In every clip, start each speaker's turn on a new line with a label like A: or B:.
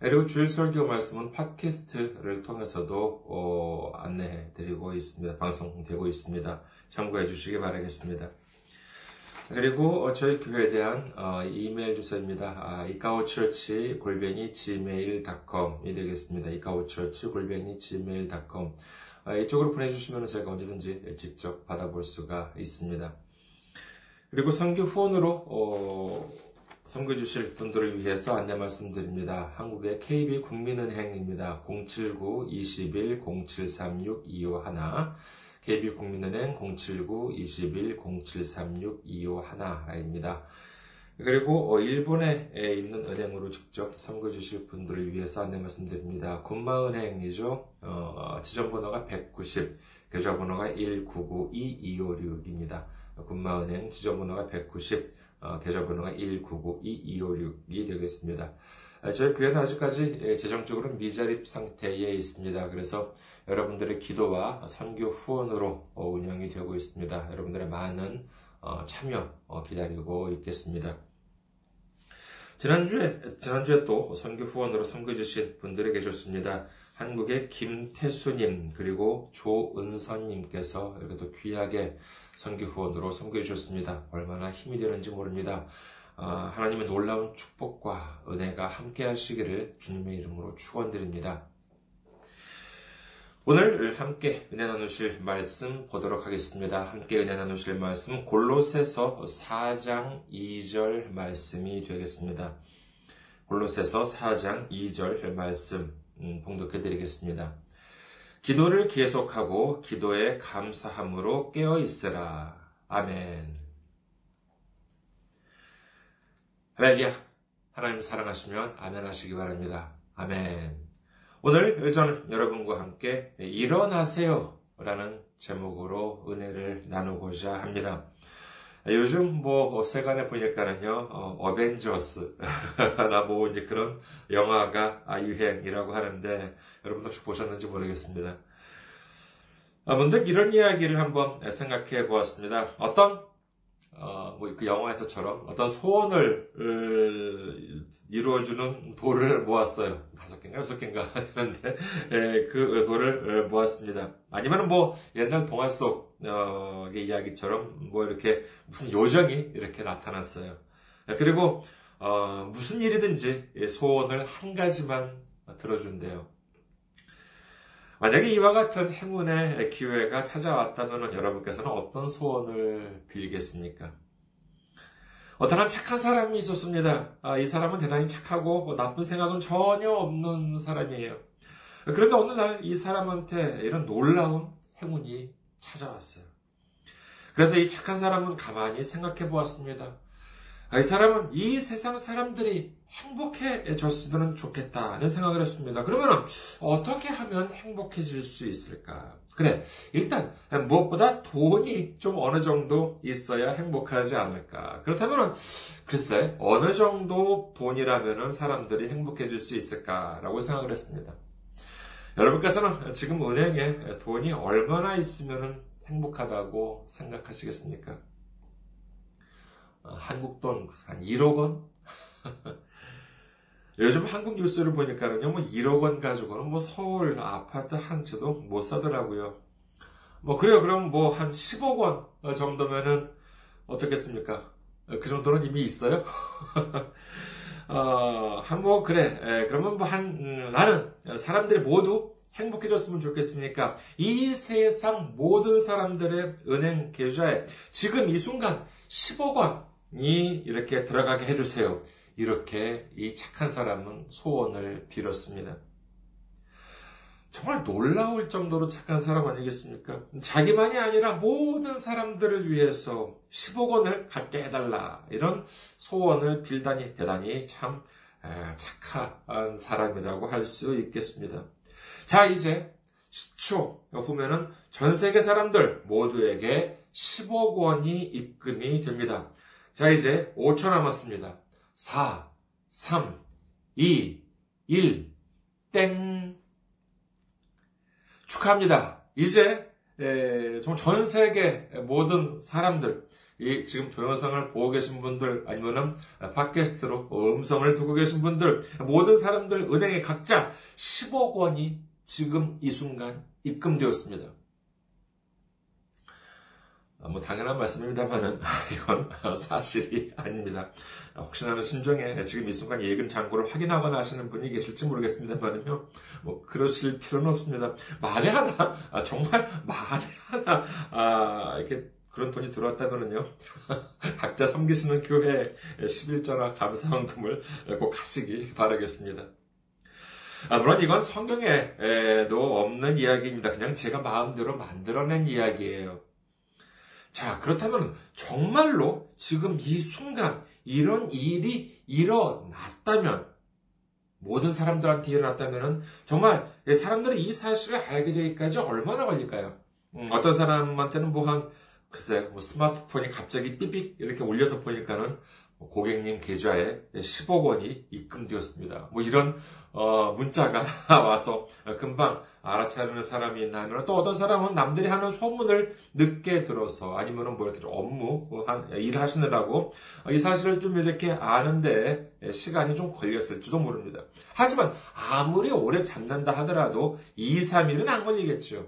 A: 그리고 주일 설교 말씀은 팟캐스트를 통해서도 어, 안내해 드리고 있습니다. 방송되고 있습니다. 참고해 주시기 바라겠습니다. 그리고 어, 저희 교회에 대한 어, 이메일 주소입니다. 아, 이카오처치 골뱅이 gmail.com이 되겠습니다. 이카오처치 골뱅이 gmail.com 아, 이쪽으로 보내주시면 제가 언제든지 직접 받아볼 수가 있습니다. 그리고 선교 후원으로 어, 선거 주실 분들을 위해서 안내 말씀드립니다. 한국의 KB 국민은행입니다. 079-21-0736-251 KB 국민은행 079-21-0736-251입니다. 그리고 일본에 있는 은행으로 직접 선거 주실 분들을 위해서 안내 말씀드립니다. 군마은행이죠. 어, 지점번호가 190, 계좌번호가 1992256입니다. 군마은행 지점번호가 190, 어, 계좌번호가 1992256이 되겠습니다. 아, 저희 교회는 아직까지 예, 재정적으로 미자립 상태에 있습니다. 그래서 여러분들의 기도와 선교 후원으로 어, 운영이 되고 있습니다. 여러분들의 많은 어, 참여 기다리고 있겠습니다. 지난주에, 지난주에 또 선교 후원으로 선교해주신 분들이 계셨습니다. 한국의 김태수님, 그리고 조은선님께서 이렇게 또 귀하게 선교 후원으로 선교해 주셨습니다. 얼마나 힘이 되는지 모릅니다. 어, 하나님의 놀라운 축복과 은혜가 함께 하시기를 주님의 이름으로 축원드립니다. 오늘 함께 은혜 나누실 말씀 보도록 하겠습니다. 함께 은혜 나누실 말씀 골로새서 4장 2절 말씀이 되겠습니다. 골로새서 4장 2절 말씀 음, 봉독해 드리겠습니다. 기도를 계속하고 기도에 감사함으로 깨어 있으라. 아멘. 할렐루야. 하나님 사랑하시면 아멘 하시기 바랍니다. 아멘. 오늘 저는 여러분과 함께 일어나세요 라는 제목으로 은혜를 나누고자 합니다. 요즘 뭐 세간에 보니까는요 어, 벤져스나 뭐 이제 그런 영화가 유행이라고 하는데 여러분 혹시 보셨는지 모르겠습니다. 아, 문득 이런 이야기를 한번 생각해 보았습니다. 어떤 어, 뭐 그 영화에서처럼 어떤 소원을 이루어주는 돌을 모았어요. 다섯 개인가 여섯 개인가 했는데 예, 그 돌을 모았습니다. 아니면 뭐 옛날 동화 속의 어, 이야기처럼 뭐 이렇게 무슨 요정이 이렇게 나타났어요. 그리고 어, 무슨 일이든지 소원을 한 가지만 들어준대요. 만약에 이와 같은 행운의 기회가 찾아왔다면 여러분께서는 어떤 소원을 빌겠습니까? 어떤 한 착한 사람이 있었습니다. 아, 이 사람은 대단히 착하고 뭐 나쁜 생각은 전혀 없는 사람이에요. 그런데 어느 날 이 사람한테 이런 놀라운 행운이 찾아왔어요. 그래서 이 착한 사람은 가만히 생각해 보았습니다. 아, 이 사람은 이 세상 사람들이 행복해졌으면 좋겠다는 생각을 했습니다. 그러면 어떻게 하면 행복해질 수 있을까? 그래, 일단 무엇보다 돈이 좀 어느 정도 있어야 행복하지 않을까? 그렇다면 글쎄 어느 정도 돈이라면 사람들이 행복해질 수 있을까라고 생각을 했습니다. 여러분께서는 지금 은행에 돈이 얼마나 있으면 행복하다고 생각하시겠습니까? 어, 한국 돈 한 1억 원? 요즘 한국 뉴스를 보니까는요, 뭐 1억 원 가지고는 뭐 서울 아파트 한 채도 못 사더라고요. 뭐 그래요. 그럼 뭐 한 10억 원 정도면은 어떻겠습니까? 그 정도는 이미 있어요. 어, 한뭐 그래. 에, 그러면 뭐한 음, 나는 사람들이 모두 행복해졌으면 좋겠으니까 이 세상 모든 사람들의 은행 계좌에 지금 이 순간 10억 원이 이렇게 들어가게 해주세요. 이렇게 이 착한 사람은 소원을 빌었습니다. 정말 놀라울 정도로 착한 사람 아니겠습니까? 자기만이 아니라 모든 사람들을 위해서 10억 원을 갖게 해달라. 이런 소원을 빌다니 대단히 참 착한 사람이라고 할 수 있겠습니다. 자, 이제 10초 후면은 전 세계 사람들 모두에게 10억 원이 입금이 됩니다. 자, 이제 5초 남았습니다. 4, 3, 2, 1, 땡. 축하합니다. 이제 전 세계 모든 사람들, 이 지금 동영상을 보고 계신 분들 아니면은 팟캐스트로 음성을 듣고 계신 분들 모든 사람들 은행에 각자 10억 원이 지금 이 순간 입금되었습니다. 아, 뭐 당연한 말씀입니다만은 이건 사실이 아닙니다. 혹시나 심정에 심중에 지금 이 순간 예금 잔고를 확인하거나 하시는 분이 계실지 모르겠습니다만은요. 뭐 그러실 필요는 없습니다. 만에 하나 아, 정말 만에 하나 아, 이렇게 그런 돈이 들어왔다면은요, 각자 섬기시는 교회 11전화 감사원금을 꼭 하시기 바라겠습니다. 아, 물론 이건 성경에도 없는 이야기입니다. 그냥 제가 마음대로 만들어낸 이야기예요. 자, 그렇다면 정말로 지금 이 순간 이런 일이 일어났다면, 모든 사람들한테 일어났다면 정말 사람들이 이 사실을 알게 되기까지 얼마나 걸릴까요? 음, 어떤 사람한테는 뭐 한 글쎄, 뭐 스마트폰이 갑자기 삐삐 이렇게 울려서 보니까는 뭐 고객님 계좌에 10억 원이 입금되었습니다. 뭐 이런 어, 문자가 와서 금방 알아차리는 사람이 있나 하면 또 어떤 사람은 남들이 하는 소문을 늦게 들어서 아니면은 뭐 이렇게 업무 한, 일 하시느라고 이 사실을 좀 이렇게 아는데 시간이 좀 걸렸을지도 모릅니다. 하지만 아무리 오래 잡는다 하더라도 2, 3일은 안 걸리겠죠.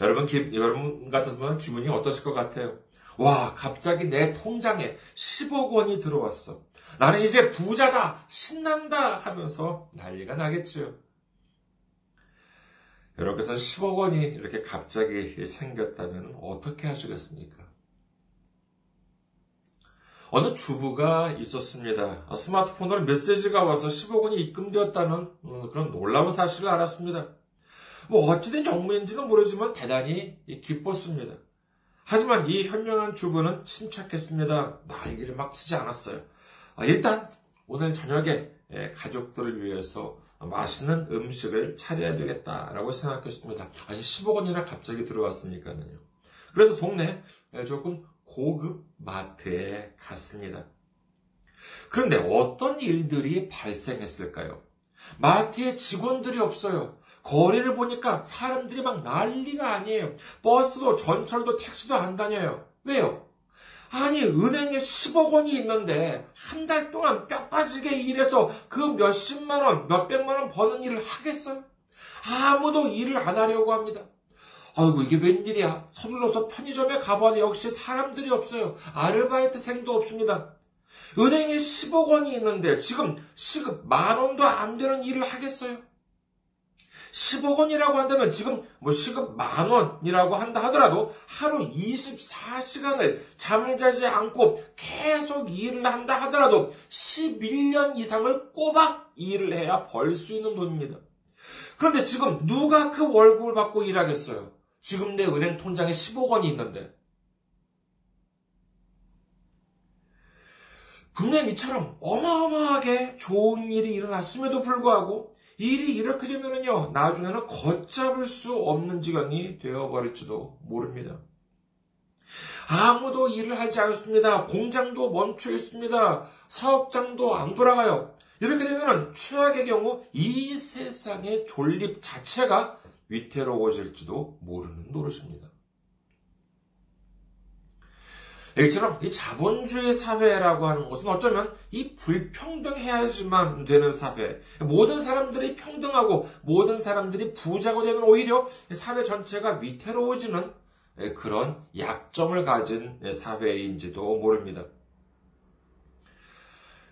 A: 여러분, 기, 여러분 같았으면 기분이 어떠실 것 같아요? 와, 갑자기 내 통장에 10억 원이 들어왔어. 나는 이제 부자다! 신난다! 하면서 난리가 나겠죠. 여러분께서 10억 원이 이렇게 갑자기 생겼다면 어떻게 하시겠습니까? 어느 주부가 있었습니다. 스마트폰으로 메시지가 와서 10억 원이 입금되었다는 음, 그런 놀라운 사실을 알았습니다. 뭐 어찌된 영문인지는 모르지만 대단히 기뻤습니다. 하지만 이 현명한 주부는 침착했습니다. 난리를 막 치지 않았어요. 아, 일단 오늘 저녁에 예, 가족들을 위해서 맛있는 음식을 차려야 되겠다라고 생각했습니다. 아니 10억 원이나 갑자기 들어왔으니까요. 그래서 동네 예, 조금 고급 마트에 갔습니다. 그런데 어떤 일들이 발생했을까요? 마트에 직원들이 없어요. 거리를 보니까 사람들이 막 난리가 아니에요. 버스도 전철도 택시도 안 다녀요. 왜요? 아니, 은행에 10억 원이 있는데, 한 달 동안 뼈 빠지게 일해서 그 몇십만 원, 몇백만 원 버는 일을 하겠어요? 아무도 일을 안 하려고 합니다. 아이고, 이게 웬일이야. 서둘러서 편의점에 가봐도 역시 사람들이 없어요. 아르바이트생도 없습니다. 은행에 10억 원이 있는데, 지금 시급 만 원도 안 되는 일을 하겠어요? 10억 원이라고 한다면 지금 뭐 시급 만 원이라고 한다 하더라도 하루 24시간을 잠을 자지 않고 계속 일을 한다 하더라도 11년 이상을 꼬박 일을 해야 벌 수 있는 돈입니다. 그런데 지금 누가 그 월급을 받고 일하겠어요? 지금 내 은행 통장에 10억 원이 있는데. 분명 이처럼 어마어마하게 좋은 일이 일어났음에도 불구하고 일이 이렇게 되면은요, 나중에는 걷잡을 수 없는 지경이 되어버릴지도 모릅니다. 아무도 일을 하지 않습니다. 공장도 멈춰 있습니다. 사업장도 안 돌아가요. 이렇게 되면 최악의 경우 이 세상의 존립 자체가 위태로워질지도 모르는 노릇입니다. 이처럼 이 자본주의 사회라고 하는 것은 어쩌면 이 불평등해야지만 되는 사회. 모든 사람들이 평등하고 모든 사람들이 부자가 되면 오히려 사회 전체가 위태로워지는 그런 약점을 가진 사회인지도 모릅니다.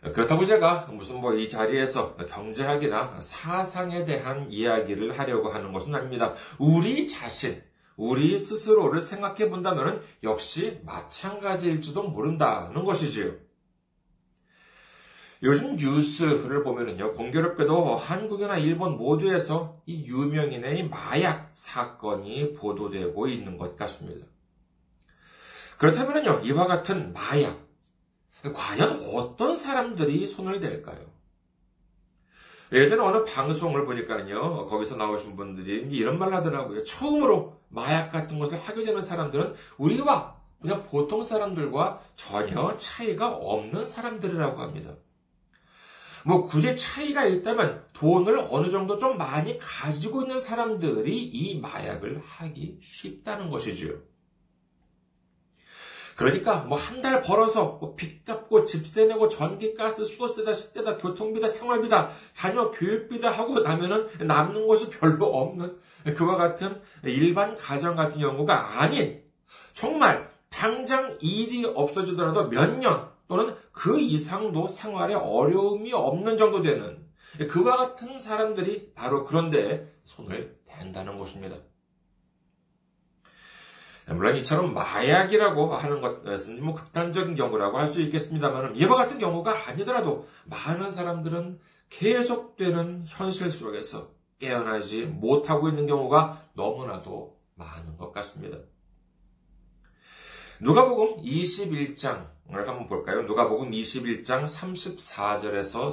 A: 그렇다고 제가 무슨 뭐 이 자리에서 경제학이나 사상에 대한 이야기를 하려고 하는 것은 아닙니다. 우리 자신, 우리 스스로를 생각해 본다면 역시 마찬가지일지도 모른다는 것이지요. 요즘 뉴스를 보면은요, 공교롭게도 한국이나 일본 모두에서 이 유명인의 마약 사건이 보도되고 있는 것 같습니다. 그렇다면요, 이와 같은 마약, 과연 어떤 사람들이 손을 댈까요? 예전에 어느 방송을 보니까는요, 거기서 나오신 분들이 이런 말 하더라고요. 처음으로 마약 같은 것을 하게 되는 사람들은 우리와 그냥 보통 사람들과 전혀 차이가 없는 사람들이라고 합니다. 뭐 굳이 차이가 있다면 돈을 어느 정도 좀 많이 가지고 있는 사람들이 이 마약을 하기 쉽다는 것이지요. 그러니까 뭐 한 달 벌어서 뭐 빚 갚고 집 세 내고 전기, 가스, 수도 세다, 식대다, 교통비다, 생활비다, 자녀 교육비다 하고 나면은 남는 것이 별로 없는 그와 같은 일반 가정 같은 경우가 아닌 정말 당장 일이 없어지더라도 몇 년 또는 그 이상도 생활에 어려움이 없는 정도 되는 그와 같은 사람들이 바로 그런데 손을 댄다는 것입니다. 물론 이처럼 마약이라고 하는 것은 뭐 극단적인 경우라고 할 수 있겠습니다만 이와 같은 경우가 아니더라도 많은 사람들은 계속되는 현실 속에서 깨어나지 못하고 있는 경우가 너무나도 많은 것 같습니다. 누가복음 21장을 한번 볼까요? 누가복음 21장 34절에서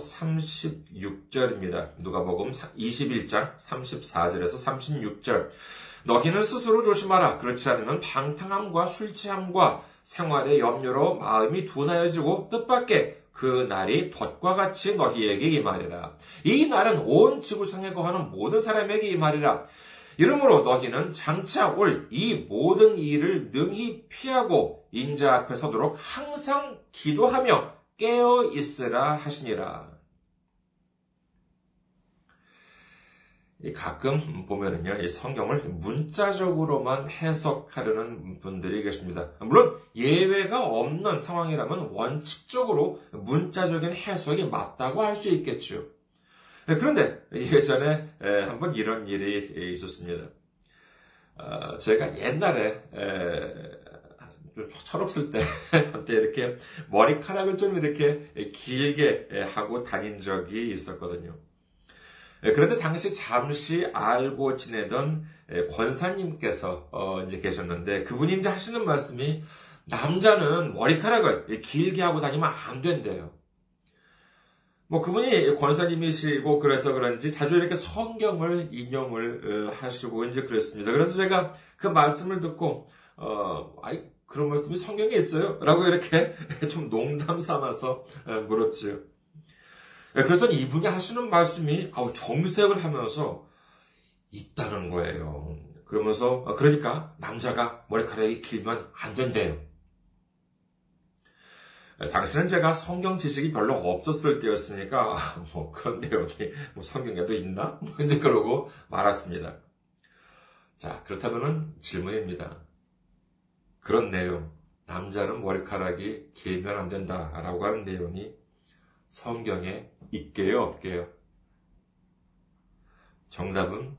A: 36절입니다. 누가복음 21장 34절에서 36절. 너희는 스스로 조심하라. 그렇지 않으면 방탕함과 술 취함과 생활의 염려로 마음이 둔하여지고 뜻밖의 그 날이 덫과 같이 너희에게 임하리라. 이 날은 온 지구상에 거하는 모든 사람에게 임하리라. 이러므로 너희는 장차 올 이 모든 일을 능히 피하고 인자 앞에 서도록 항상 기도하며 깨어 있으라 하시니라. 가끔 보면은요, 이 성경을 문자적으로만 해석하려는 분들이 계십니다. 물론 예외가 없는 상황이라면 원칙적으로 문자적인 해석이 맞다고 할 수 있겠죠. 네, 그런데 예전에 한번 이런 일이 있었습니다. 어, 제가 옛날에 철없을 때 한때 이렇게 머리카락을 좀 이렇게 길게 하고 다닌 적이 있었거든요. 그런데 당시 잠시 알고 지내던 권사님께서 어, 이제 계셨는데 그분이 이제 하시는 말씀이 남자는 머리카락을 길게 하고 다니면 안 된대요. 뭐 그분이 권사님이시고 그래서 그런지 자주 이렇게 성경을 인용을 어, 하시고 이제 그랬습니다. 그래서 제가 그 말씀을 듣고 어 아이 그런 말씀이 성경에 있어요? 라고 이렇게 좀 농담 삼아서 어, 물었지요. 예, 그랬더니 이분이 하시는 말씀이 아우 정색을 하면서 있다는 거예요. 그러면서 어, 그러니까 남자가 머리카락이 길면 안 된대요. 당시는 제가 성경 지식이 별로 없었을 때였으니까 뭐 그런 내용이 뭐 성경에도 있나? 뭐 이제 그러고 말았습니다. 자 그렇다면은 질문입니다. 그런 내용 남자는 머리카락이 길면 안 된다라고 하는 내용이 성경에 있게요 없게요? 정답은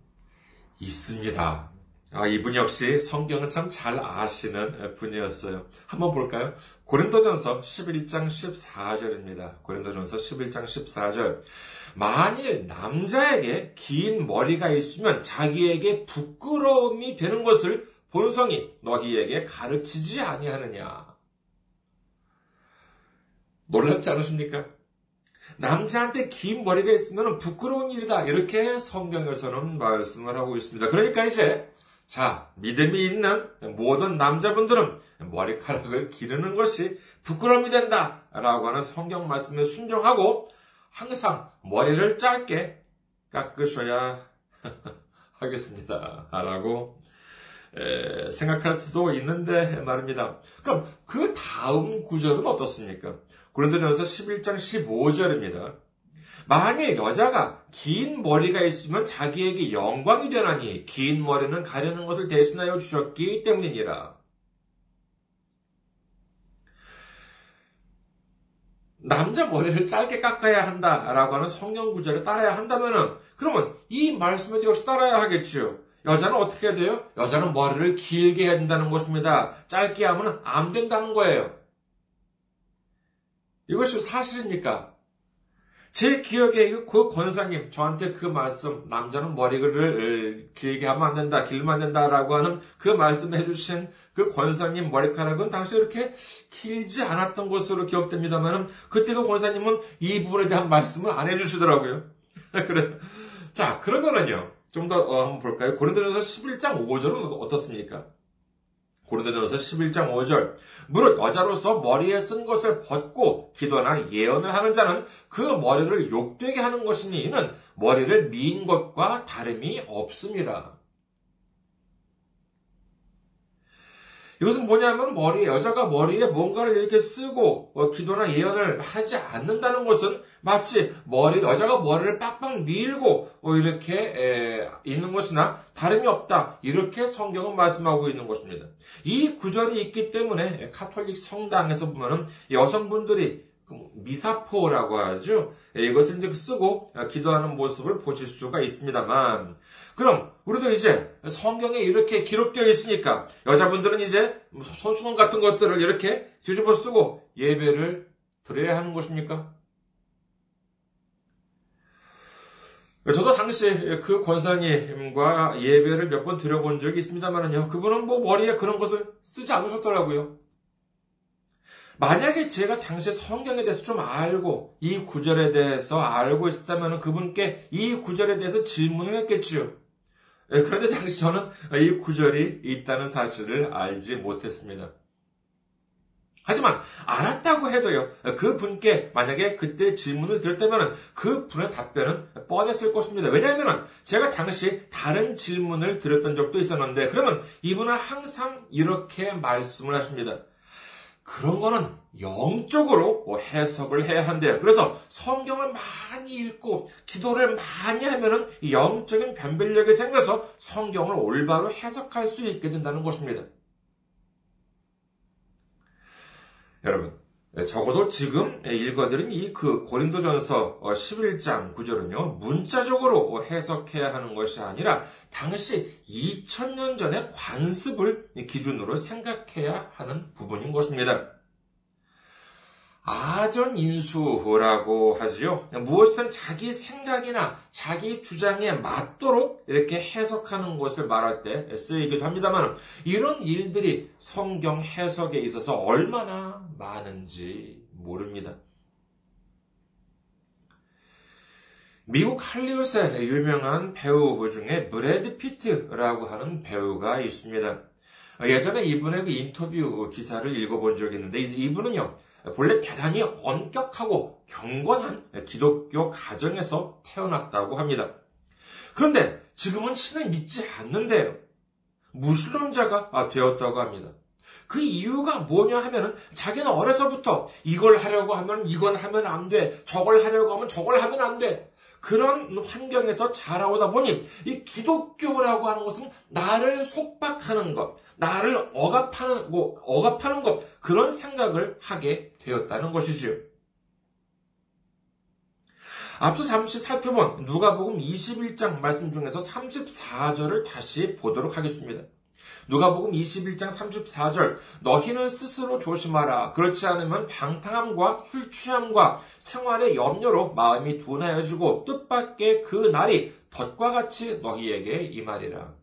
A: 있습니다. 아, 이분 역시 성경을 참 잘 아시는 분이었어요. 한번 볼까요? 고린도전서 11장 14절입니다. 고린도전서 11장 14절. 만일 남자에게 긴 머리가 있으면 자기에게 부끄러움이 되는 것을 본성이 너희에게 가르치지 아니하느냐. 놀랍지 않으십니까? 남자한테 긴 머리가 있으면 부끄러운 일이다. 이렇게 성경에서는 말씀을 하고 있습니다. 그러니까 이제 자, 믿음이 있는 모든 남자분들은 머리카락을 기르는 것이 부끄러움이 된다. 라고 하는 성경 말씀에 순종하고 항상 머리를 짧게 깎으셔야 하겠습니다. 라고 생각할 수도 있는데 말입니다. 그럼 그 다음 구절은 어떻습니까? 고린도전서 11장 15절입니다. 만일 여자가 긴 머리가 있으면 자기에게 영광이 되나니 긴 머리는 가려는 것을 대신하여 주셨기 때문이니라. 남자 머리를 짧게 깎아야 한다라고 하는 성경 구절을 따라야 한다면은 그러면 이 말씀에도 역시 따라야 하겠지요. 여자는 어떻게 돼요? 여자는 머리를 길게 해야 된다는 것입니다. 짧게 하면 안 된다는 거예요. 이것이 사실입니까? 제 기억에 그 권사님 저한테 그 말씀 남자는 머리를 길게 하면 안 된다 길면 안 된다라고 하는 그 말씀 해 주신 그 권사님 머리카락은 당시 이렇게 길지 않았던 것으로 기억됩니다만은 그때 그 권사님은 이 부분에 대한 말씀을 안 해주시더라고요. 그래. 자, 그러면은요. 좀더 어, 한번 볼까요? 고린도전서 11장 5절은 어떻습니까? 고린도전서 11장 5절 무릇 여자로서 머리에 쓴 것을 벗고 기도나 예언을 하는 자는 그 머리를 욕되게 하는 것이니 이는 머리를 미인 것과 다름이 없습니다. 이것은 뭐냐면 머리 여자가 머리에 뭔가를 이렇게 쓰고 어, 기도나 예언을 하지 않는다는 것은 마치 머리 여자가 머리를 빡빡 밀고 어, 이렇게 에, 있는 것이나 다름이 없다 이렇게 성경은 말씀하고 있는 것입니다. 이 구절이 있기 때문에 카톨릭 성당에서 보면은 여성분들이 그 미사포라고 하죠. 이것을 이제 쓰고 기도하는 모습을 보실 수가 있습니다만 그럼 우리도 이제 성경에 이렇게 기록되어 있으니까 여자분들은 이제 손수건 같은 것들을 이렇게 뒤집어 쓰고 예배를 드려야 하는 것입니까? 저도 당시 그 권사님과 예배를 몇 번 드려본 적이 있습니다만요. 그분은 뭐 머리에 그런 것을 쓰지 않으셨더라고요. 만약에 제가 당시 성경에 대해서 좀 알고 이 구절에 대해서 알고 있었다면 그분께 이 구절에 대해서 질문을 했겠지요. 예, 그런데 당시 저는 이 구절이 있다는 사실을 알지 못했습니다. 하지만 알았다고 해도요, 그 분께 만약에 그때 질문을 드렸다면 그 분의 답변은 뻔했을 것입니다. 왜냐하면 제가 당시 다른 질문을 드렸던 적도 있었는데, 그러면 이분은 항상 이렇게 말씀을 하십니다. 그런 거는 영적으로 해석을 해야 한대요. 그래서 성경을 많이 읽고 기도를 많이 하면은 영적인 변별력이 생겨서 성경을 올바로 해석할 수 있게 된다는 것입니다. 여러분, 적어도 지금 읽어드린 이 그 고린도전서 11장 9절은요, 문자적으로 해석해야 하는 것이 아니라 당시 2000년 전의 관습을 기준으로 생각해야 하는 부분인 것입니다. 아전 인수라고 하지요. 무엇이든 자기 생각이나 자기 주장에 맞도록 이렇게 해석하는 것을 말할 때 쓰이기도 합니다만 이런 일들이 성경 해석에 있어서 얼마나 많은지 모릅니다. 미국 할리우드의 유명한 배우 중에 브래드 피트라고 하는 배우가 있습니다. 예전에 이분의 그 인터뷰 기사를 읽어본 적이 있는데 이분은요 본래 대단히 엄격하고 경건한 기독교 가정에서 태어났다고 합니다. 그런데 지금은 신을 믿지 않는데요. 무슬림자가 되었다고 합니다. 그 이유가 뭐냐 하면은 자기는 어려서부터 이걸 하려고 하면 이건 하면 안 돼. 저걸 하려고 하면 저걸 하면 안 돼. 그런 환경에서 자라오다 보니 이 기독교라고 하는 것은 나를 속박하는 것, 나를 억압하는 것, 억압하는 것 그런 생각을 하게 되었다는 것이지요. 앞서 잠시 살펴본 누가복음 21장 말씀 중에서 34절을 다시 보도록 하겠습니다. 누가복음 21장 34절 너희는 스스로 조심하라 그렇지 않으면 방탕함과 술 취함과 생활의 염려로 마음이 둔하여지고 뜻밖의 그 날이 덫과 같이 너희에게 임하리라.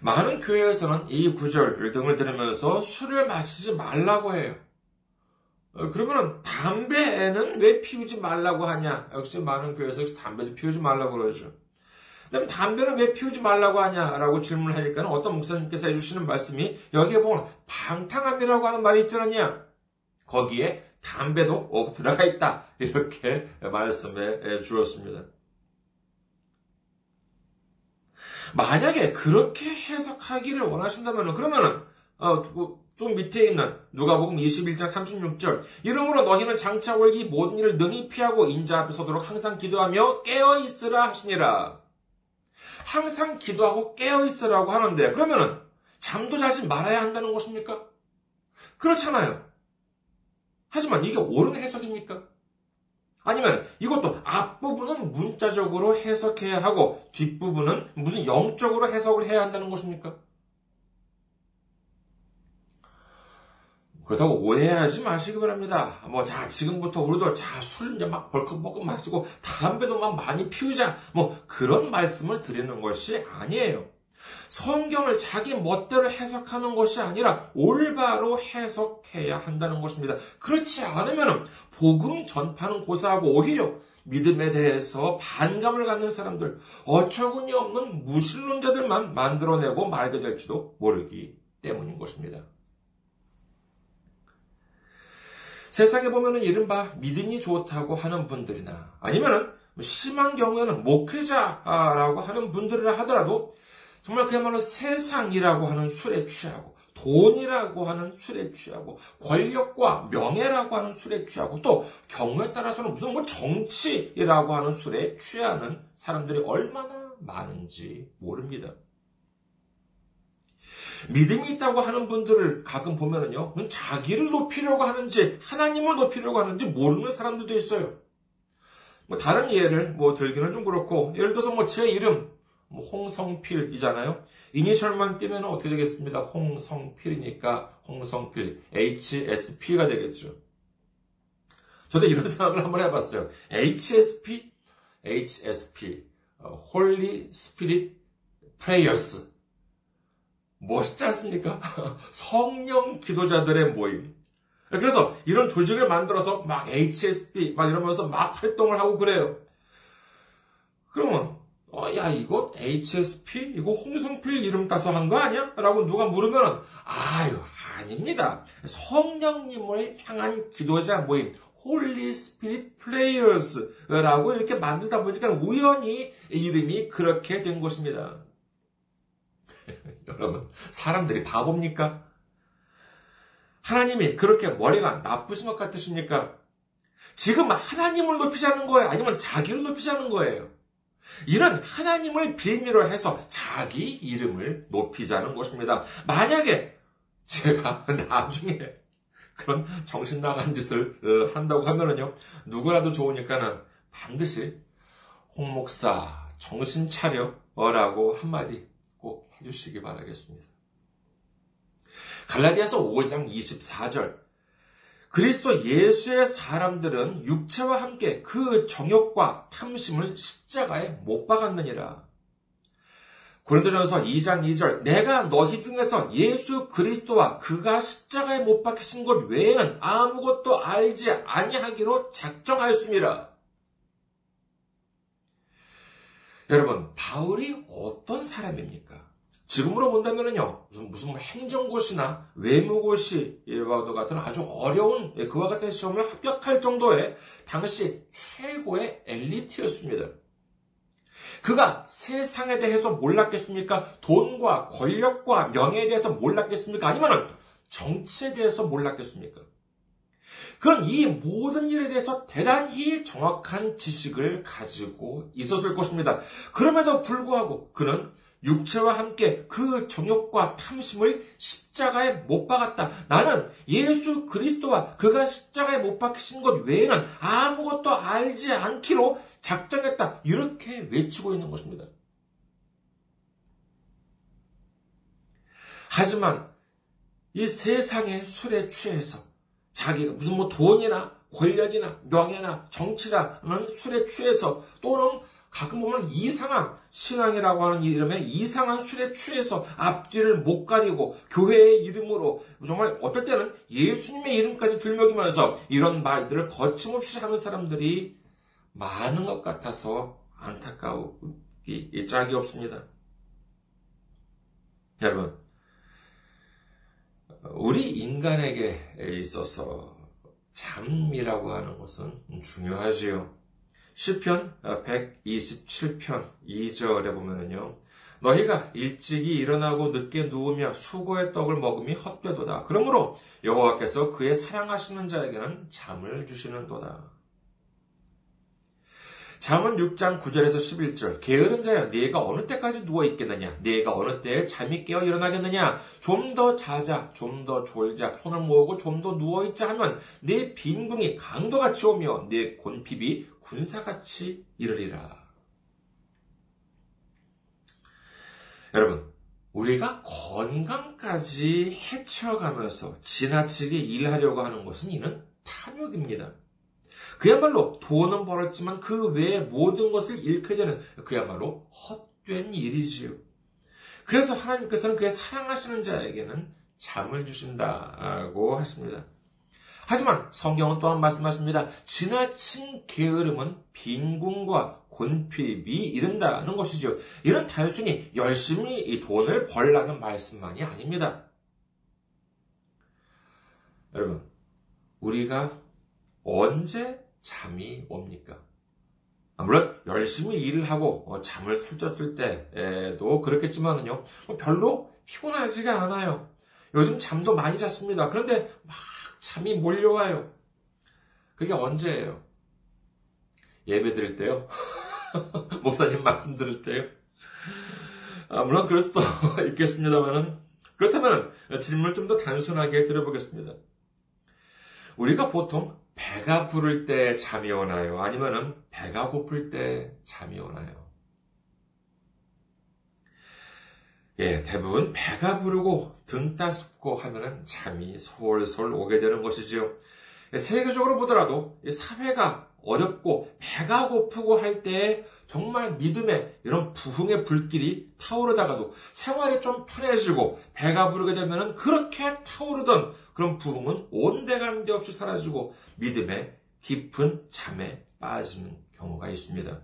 A: 많은 교회에서는 이 구절 등을 들으면서 술을 마시지 말라고 해요. 어, 그러면 담배는 왜 피우지 말라고 하냐? 역시 많은 교회에서 담배도 피우지 말라고 그러죠. 그다음 담배는 왜 피우지 말라고 하냐라고 질문을 하니까 어떤 목사님께서 해주시는 말씀이 여기에 보면 방탕함이라고 하는 말이 있지 않냐? 거기에 담배도 들어가 있다. 이렇게 말씀해 주었습니다. 만약에 그렇게 해석하기를 원하신다면 그러면은 어, 좀 밑에 있는 누가복음 21장 36절 이름으로 너희는 장차 올이 모든 일을 능히 피하고 인자 앞에 서도록 항상 기도하며 깨어 있으라 하시니라. 항상 기도하고 깨어 있으라고 하는데 그러면은 잠도 자지 말아야 한다는 것입니까? 그렇잖아요. 하지만 이게 옳은 해석입니까? 아니면 이것도 앞부분은 문자적으로 해석해야 하고 뒷부분은 무슨 영적으로 해석을 해야 한다는 것입니까? 그렇다고 오해하지 마시기 바랍니다. 뭐, 자, 지금부터 우리도 자, 술 이제 막 벌컥벌컥 마시고 담배도 막 많이 피우자. 뭐, 그런 말씀을 드리는 것이 아니에요. 성경을 자기 멋대로 해석하는 것이 아니라 올바로 해석해야 한다는 것입니다. 그렇지 않으면 복음 전파는 고사하고 오히려 믿음에 대해서 반감을 갖는 사람들, 어처구니 없는 무신론자들만 만들어내고 말게 될지도 모르기 때문인 것입니다. 세상에 보면은 이른바 믿음이 좋다고 하는 분들이나 아니면은 심한 경우에는 목회자라고 하는 분들이라 하더라도 정말 그야말로 세상이라고 하는 술에 취하고 돈이라고 하는 술에 취하고 권력과 명예라고 하는 술에 취하고 또 경우에 따라서는 무슨 뭐 정치라고 하는 술에 취하는 사람들이 얼마나 많은지 모릅니다. 믿음이 있다고 하는 분들을 가끔 보면은요, 자기를 높이려고 하는지, 하나님을 높이려고 하는지 모르는 사람들도 있어요. 뭐, 다른 예를 뭐 들기는 좀 그렇고, 예를 들어서 뭐 제 이름, 뭐 홍성필이잖아요. 이니셜만 띄면 어떻게 되겠습니다. 홍성필이니까 홍성필, HSP가 되겠죠. 저도 이런 생각을 한번 해봤어요. HSP, HSP, Holy Spirit Prayers. 멋있지 않습니까? 성령 기도자들의 모임. 그래서 이런 조직을 만들어서 막 HSP 막 이러면서 막 활동을 하고 그래요. 그러면 어, 야, 이거 HSP? 이거 홍성필 이름 따서 한 거 아니야? 라고 누가 물으면, 아유, 아닙니다. 성령님을 향한 기도자 모임, Holy Spirit Players 라고 이렇게 만들다 보니까 우연히 이름이 그렇게 된 것입니다. 여러분, 사람들이 바보입니까? 하나님이 그렇게 머리가 나쁘신 것 같으십니까? 지금 하나님을 높이자는 거예요? 아니면 자기를 높이자는 거예요? 이런 하나님을 빌미로 해서 자기 이름을 높이자는 것입니다. 만약에 제가 나중에 그런 정신 나간 짓을 한다고 하면은요, 누구라도 좋으니까는 반드시 홍 목사 정신 차려라고 한마디 꼭 해주시기 바라겠습니다. 갈라디아서 5장 24절 그리스도 예수의 사람들은 육체와 함께 그 정욕과 탐심을 십자가에 못 박았느니라. 고린도전서 2장 2절 내가 너희 중에서 예수 그리스도와 그가 십자가에 못 박히신 것 외에는 아무것도 알지 아니하기로 작정하였습니다. 여러분 바울이 어떤 사람입니까? 지금으로 본다면요, 무슨, 뭐 행정고시나 외무고시와 같은 아주 어려운 예, 그와 같은 시험을 합격할 정도의 당시 최고의 엘리트였습니다. 그가 세상에 대해서 몰랐겠습니까? 돈과 권력과 명예에 대해서 몰랐겠습니까? 아니면 정치에 대해서 몰랐겠습니까? 그런 이 모든 일에 대해서 대단히 정확한 지식을 가지고 있었을 것입니다. 그럼에도 불구하고 그는 육체와 함께 그 정욕과 탐심을 십자가에 못 박았다. 나는 예수 그리스도와 그가 십자가에 못 박히신 것 외에는 아무것도 알지 않기로 작정했다. 이렇게 외치고 있는 것입니다. 하지만 이 세상의 술에 취해서 자기가 무슨 뭐 돈이나 권력이나 명예나 정치라는 술에 취해서 또는 가끔 보면 이상한 신앙이라고 하는 이름에 이상한 술에 취해서 앞뒤를 못 가리고 교회의 이름으로 정말 어떨 때는 예수님의 이름까지 들먹이면서 이런 말들을 거침없이 하는 사람들이 많은 것 같아서 안타까우기 짝이 없습니다. 여러분, 우리 인간에게 있어서 잠이라고 하는 것은 중요하지요. 시편 127편 2절에 보면은요. 너희가 일찍이 일어나고 늦게 누우며 수고의 떡을 먹음이 헛되도다. 그러므로 여호와께서 그의 사랑하시는 자에게는 잠을 주시는도다. 잠언 6장 9절에서 11절. 게으른 자여 네가 어느 때까지 누워 있겠느냐? 네가 어느 때에 잠이 깨어 일어나겠느냐? 좀 더 자자 좀 더 졸자. 손을 모으고 좀 더 누워 있자 하면 네 빈궁이 강도같이 오며 네 곤핍이 군사같이 이르리라. 여러분 우리가 건강까지 해쳐가면서 지나치게 일하려고 하는 것은 이는 탐욕입니다. 그야말로 돈은 벌었지만 그 외의 모든 것을 잃게 되는 그야말로 헛된 일이지요. 그래서 하나님께서는 그의 사랑하시는 자에게는 잠을 주신다고 하십니다. 하지만 성경은 또한 말씀하십니다. 지나친 게으름은 빈궁과 곤핍이 이른다는 것이죠. 이는 단순히 열심히 이 돈을 벌라는 말씀만이 아닙니다. 여러분, 우리가 언제 잠이 옵니까? 아, 물론 열심히 일을 하고 어, 잠을 설쳤을 때도 그렇겠지만은요, 뭐 별로 피곤하지가 않아요. 요즘 잠도 많이 잤습니다. 그런데 막 잠이 몰려와요. 그게 언제예요? 예배 드릴 때요? 목사님 말씀 들을 때요? 아, 물론 그럴 수도 있겠습니다만은, 그렇다면 질문을 좀 더 단순하게 드려보겠습니다. 우리가 보통 배가 부를 때 잠이 오나요? 아니면은 배가 고플 때 잠이 오나요? 예, 대부분 배가 부르고 등 따숩고 하면은 잠이 솔솔 오게 되는 것이지요. 세계적으로 보더라도 사회가 어렵고 배가 고프고 할때 정말 믿음의 이런 부흥의 불길이 타오르다가도 생활이 좀 편해지고 배가 부르게 되면 그렇게 타오르던 그런 부흥은 온데간데 없이 사라지고 믿음의 깊은 잠에 빠지는 경우가 있습니다.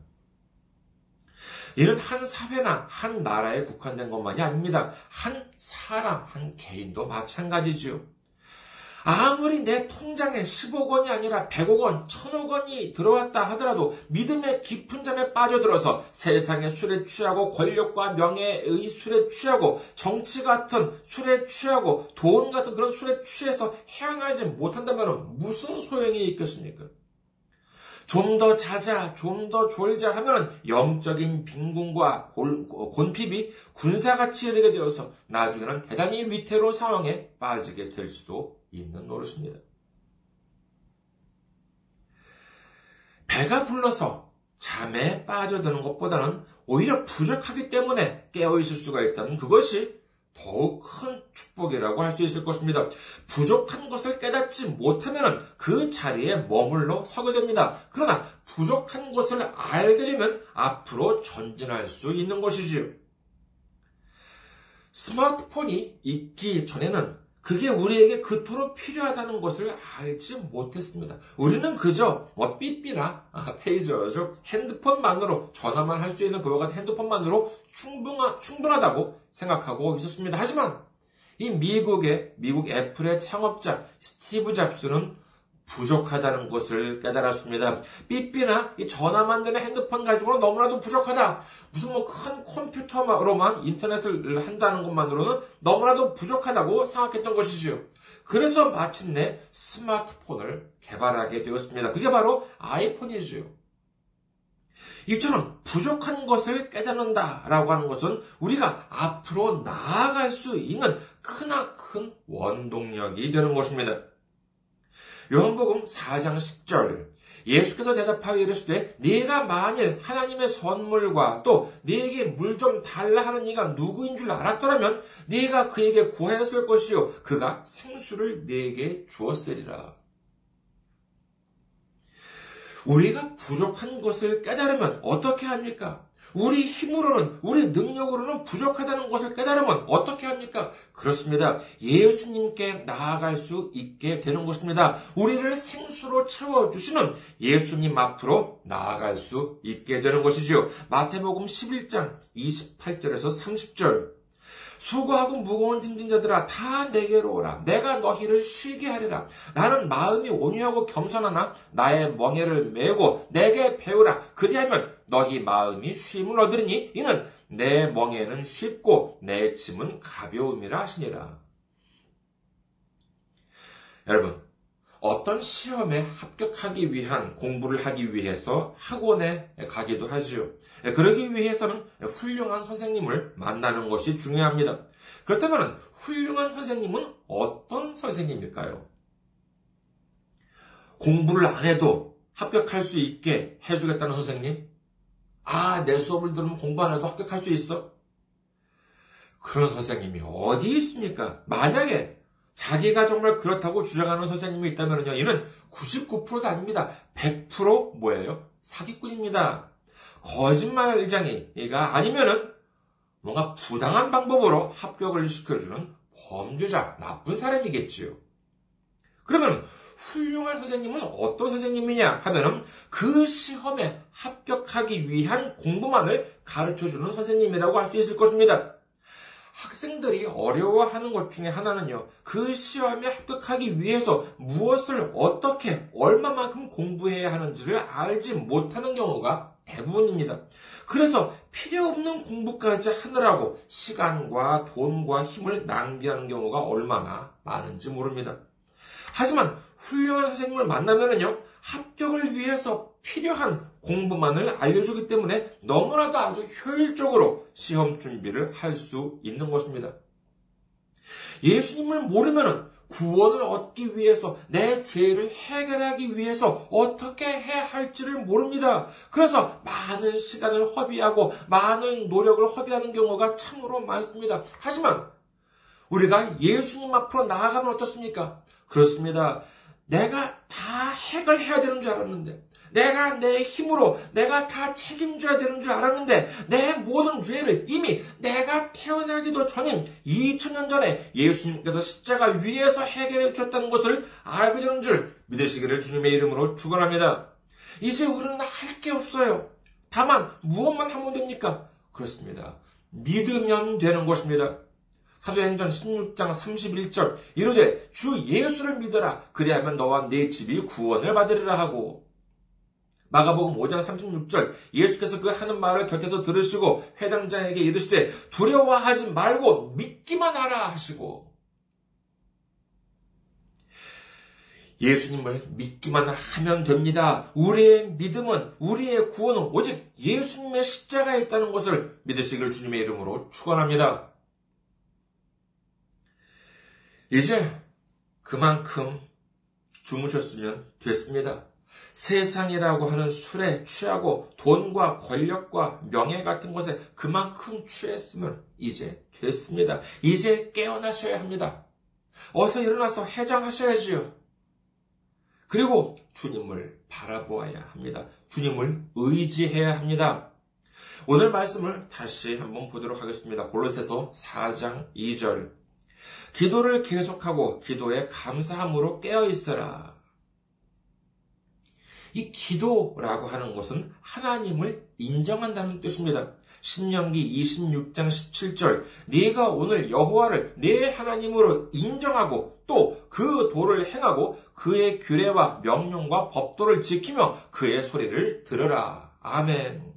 A: 이는 한 사회나 한 나라에 국한된 것만이 아닙니다. 한 사람, 한 개인도 마찬가지지요. 아무리 내 통장에 10억 원이 아니라 100억 원, 1000억 원이 들어왔다 하더라도 믿음의 깊은 잠에 빠져들어서 세상의 술에 취하고 권력과 명예의 술에 취하고 정치 같은 술에 취하고 돈 같은 그런 술에 취해서 헤어나지 못한다면 무슨 소용이 있겠습니까? 좀 더 자자, 좀 더 졸자 하면 영적인 빈궁과 곤핍이 군사같이 이르게 되어서 나중에는 대단히 위태로운 상황에 빠지게 될 수도 있는 노릇입니다. 배가 불러서 잠에 빠져드는 것보다는 오히려 부족하기 때문에 깨어있을 수가 있다면 그것이 더욱 큰 축복이라고 할 수 있을 것입니다. 부족한 것을 깨닫지 못하면 그 자리에 머물러 서게 됩니다. 그러나 부족한 것을 알게 되면 앞으로 전진할 수 있는 것이지요. 스마트폰이 있기 전에는 그게 우리에게 그토록 필요하다는 것을 알지 못했습니다. 우리는 그저 뭐 삐삐나 아, 페이저죠 핸드폰만으로 전화만 할 수 있는 그와 같은 핸드폰만으로 충분하, 충분하다고 생각하고 있었습니다. 하지만 이 미국의 미국 애플의 창업자 스티브 잡스는 부족하다는 것을 깨달았습니다. 삐삐나 이 전화만 되는 핸드폰 가지고는 너무나도 부족하다. 무슨 뭐 큰 컴퓨터로만 인터넷을 한다는 것만으로는 너무나도 부족하다고 생각했던 것이지요. 그래서 마침내 스마트폰을 개발하게 되었습니다. 그게 바로 아이폰이지요. 이처럼 부족한 것을 깨닫는다라고 하는 것은 우리가 앞으로 나아갈 수 있는 크나큰 원동력이 되는 것입니다. 요한복음 4장 10절 예수께서 대답하여 이르시되 네가 만일 하나님의 선물과 또 네게 물 좀 달라 하는 이가 누구인 줄 알았더라면 네가 그에게 구하였을 것이요 그가 생수를 네게 주었으리라. 우리가 부족한 것을 깨달으면 어떻게 합니까? 우리 힘으로는, 우리 능력으로는 부족하다는 것을 깨달으면 어떻게 합니까? 그렇습니다. 예수님께 나아갈 수 있게 되는 것입니다. 우리를 생수로 채워주시는 예수님 앞으로 나아갈 수 있게 되는 것이지요. 마태복음 11장 28절에서 30절. 수고하고 무거운 짐진 자들아 다 내게로 오라. 내가 너희를 쉬게 하리라. 나는 마음이 온유하고 겸손하나 나의 멍에를 메고 내게 배우라. 그리하면 너희 마음이 쉼을 얻으리니 이는 내 멍에는 쉽고 내 짐은 가벼움이라 하시니라. 여러분 어떤 시험에 합격하기 위한 공부를 하기 위해서 학원에 가기도 하지요. 그러기 위해서는 훌륭한 선생님을 만나는 것이 중요합니다. 그렇다면 훌륭한 선생님은 어떤 선생님일까요? 공부를 안 해도 합격할 수 있게 해주겠다는 선생님? 아, 내 수업을 들으면 공부 안 해도 합격할 수 있어? 그런 선생님이 어디 있습니까? 만약에 자기가 정말 그렇다고 주장하는 선생님이 있다면요, 이는 99%도 아닙니다. 100% 뭐예요? 사기꾼입니다. 거짓말장이가 아니면은 뭔가 부당한 방법으로 합격을 시켜주는 범죄자, 나쁜 사람이겠지요. 그러면 훌륭한 선생님은 어떤 선생님이냐 하면은 그 시험에 합격하기 위한 공부만을 가르쳐주는 선생님이라고 할 수 있을 것입니다. 학생들이 어려워하는 것 중에 하나는요, 그 시험에 합격하기 위해서 무엇을 어떻게, 얼마만큼 공부해야 하는지를 알지 못하는 경우가 대부분입니다. 그래서 필요 없는 공부까지 하느라고 시간과 돈과 힘을 낭비하는 경우가 얼마나 많은지 모릅니다. 하지만 훌륭한 선생님을 만나면은요, 합격을 위해서 필요한 공부만을 알려주기 때문에 너무나도 아주 효율적으로 시험 준비를 할 수 있는 것입니다. 예수님을 모르면은 구원을 얻기 위해서 내 죄를 해결하기 위해서 어떻게 해야 할지를 모릅니다. 그래서 많은 시간을 허비하고 많은 노력을 허비하는 경우가 참으로 많습니다. 하지만 우리가 예수님 앞으로 나아가면 어떻습니까? 그렇습니다. 내가 다 해결 해야 되는 줄 알았는데, 내가 내 힘으로 내가 다 책임져야 되는 줄 알았는데, 내 모든 죄를 이미 내가 태어나기도 전인 2000년 전에 예수님께서 십자가 위에서 해결해 주셨다는 것을 알게 되는 줄 믿으시기를 주님의 이름으로 축원합니다. 이제 우리는 할 게 없어요. 다만 무엇만 하면 됩니까? 그렇습니다. 믿으면 되는 것입니다. 사도행전 16장 31절 이르되 주 예수를 믿어라 그리하면 너와 네 집이 구원을 받으리라 하고 마가복음 5장 36절 예수께서 그 하는 말을 곁에서 들으시고 회당장에게 이르시되 두려워하지 말고 믿기만 하라 하시고 예수님을 믿기만 하면 됩니다. 우리의 믿음은 우리의 구원은 오직 예수님의 십자가에 있다는 것을 믿으시길 주님의 이름으로 축원합니다. 이제 그만큼 주무셨으면 됐습니다. 세상이라고 하는 술에 취하고 돈과 권력과 명예 같은 것에 그만큼 취했으면 이제 됐습니다. 이제 깨어나셔야 합니다. 어서 일어나서 해장하셔야지요. 그리고 주님을 바라보아야 합니다. 주님을 의지해야 합니다. 오늘 말씀을 다시 한번 보도록 하겠습니다. 골로새서 4장 2절. 기도를 계속하고 기도에 감사함으로 깨어 있어라. 이 기도라고 하는 것은 하나님을 인정한다는 뜻입니다. 신명기 26장 17절 네가 오늘 여호와를 네 하나님으로 인정하고 또 그 도를 행하고 그의 규례와 명령과 법도를 지키며 그의 소리를 들으라. 아멘.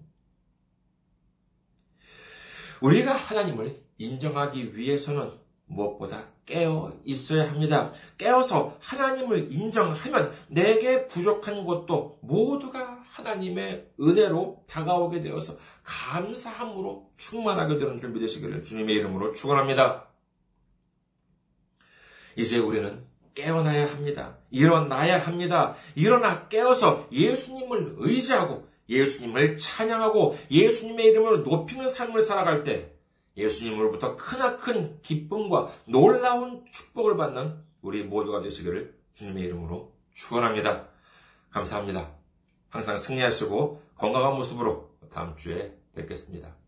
A: 우리가 하나님을 인정하기 위해서는 무엇보다 깨어 있어야 합니다. 깨어서 하나님을 인정하면 내게 부족한 것도 모두가 하나님의 은혜로 다가오게 되어서 감사함으로 충만하게 되는 줄 믿으시기를 주님의 이름으로 축원합니다. 이제 우리는 깨어나야 합니다. 일어나야 합니다. 일어나 깨어서 예수님을 의지하고 예수님을 찬양하고 예수님의 이름을 높이는 삶을 살아갈 때 예수님으로부터 크나큰 기쁨과 놀라운 축복을 받는 우리 모두가 되시기를 주님의 이름으로 축원합니다. 감사합니다. 항상 승리하시고 건강한 모습으로 다음 주에 뵙겠습니다.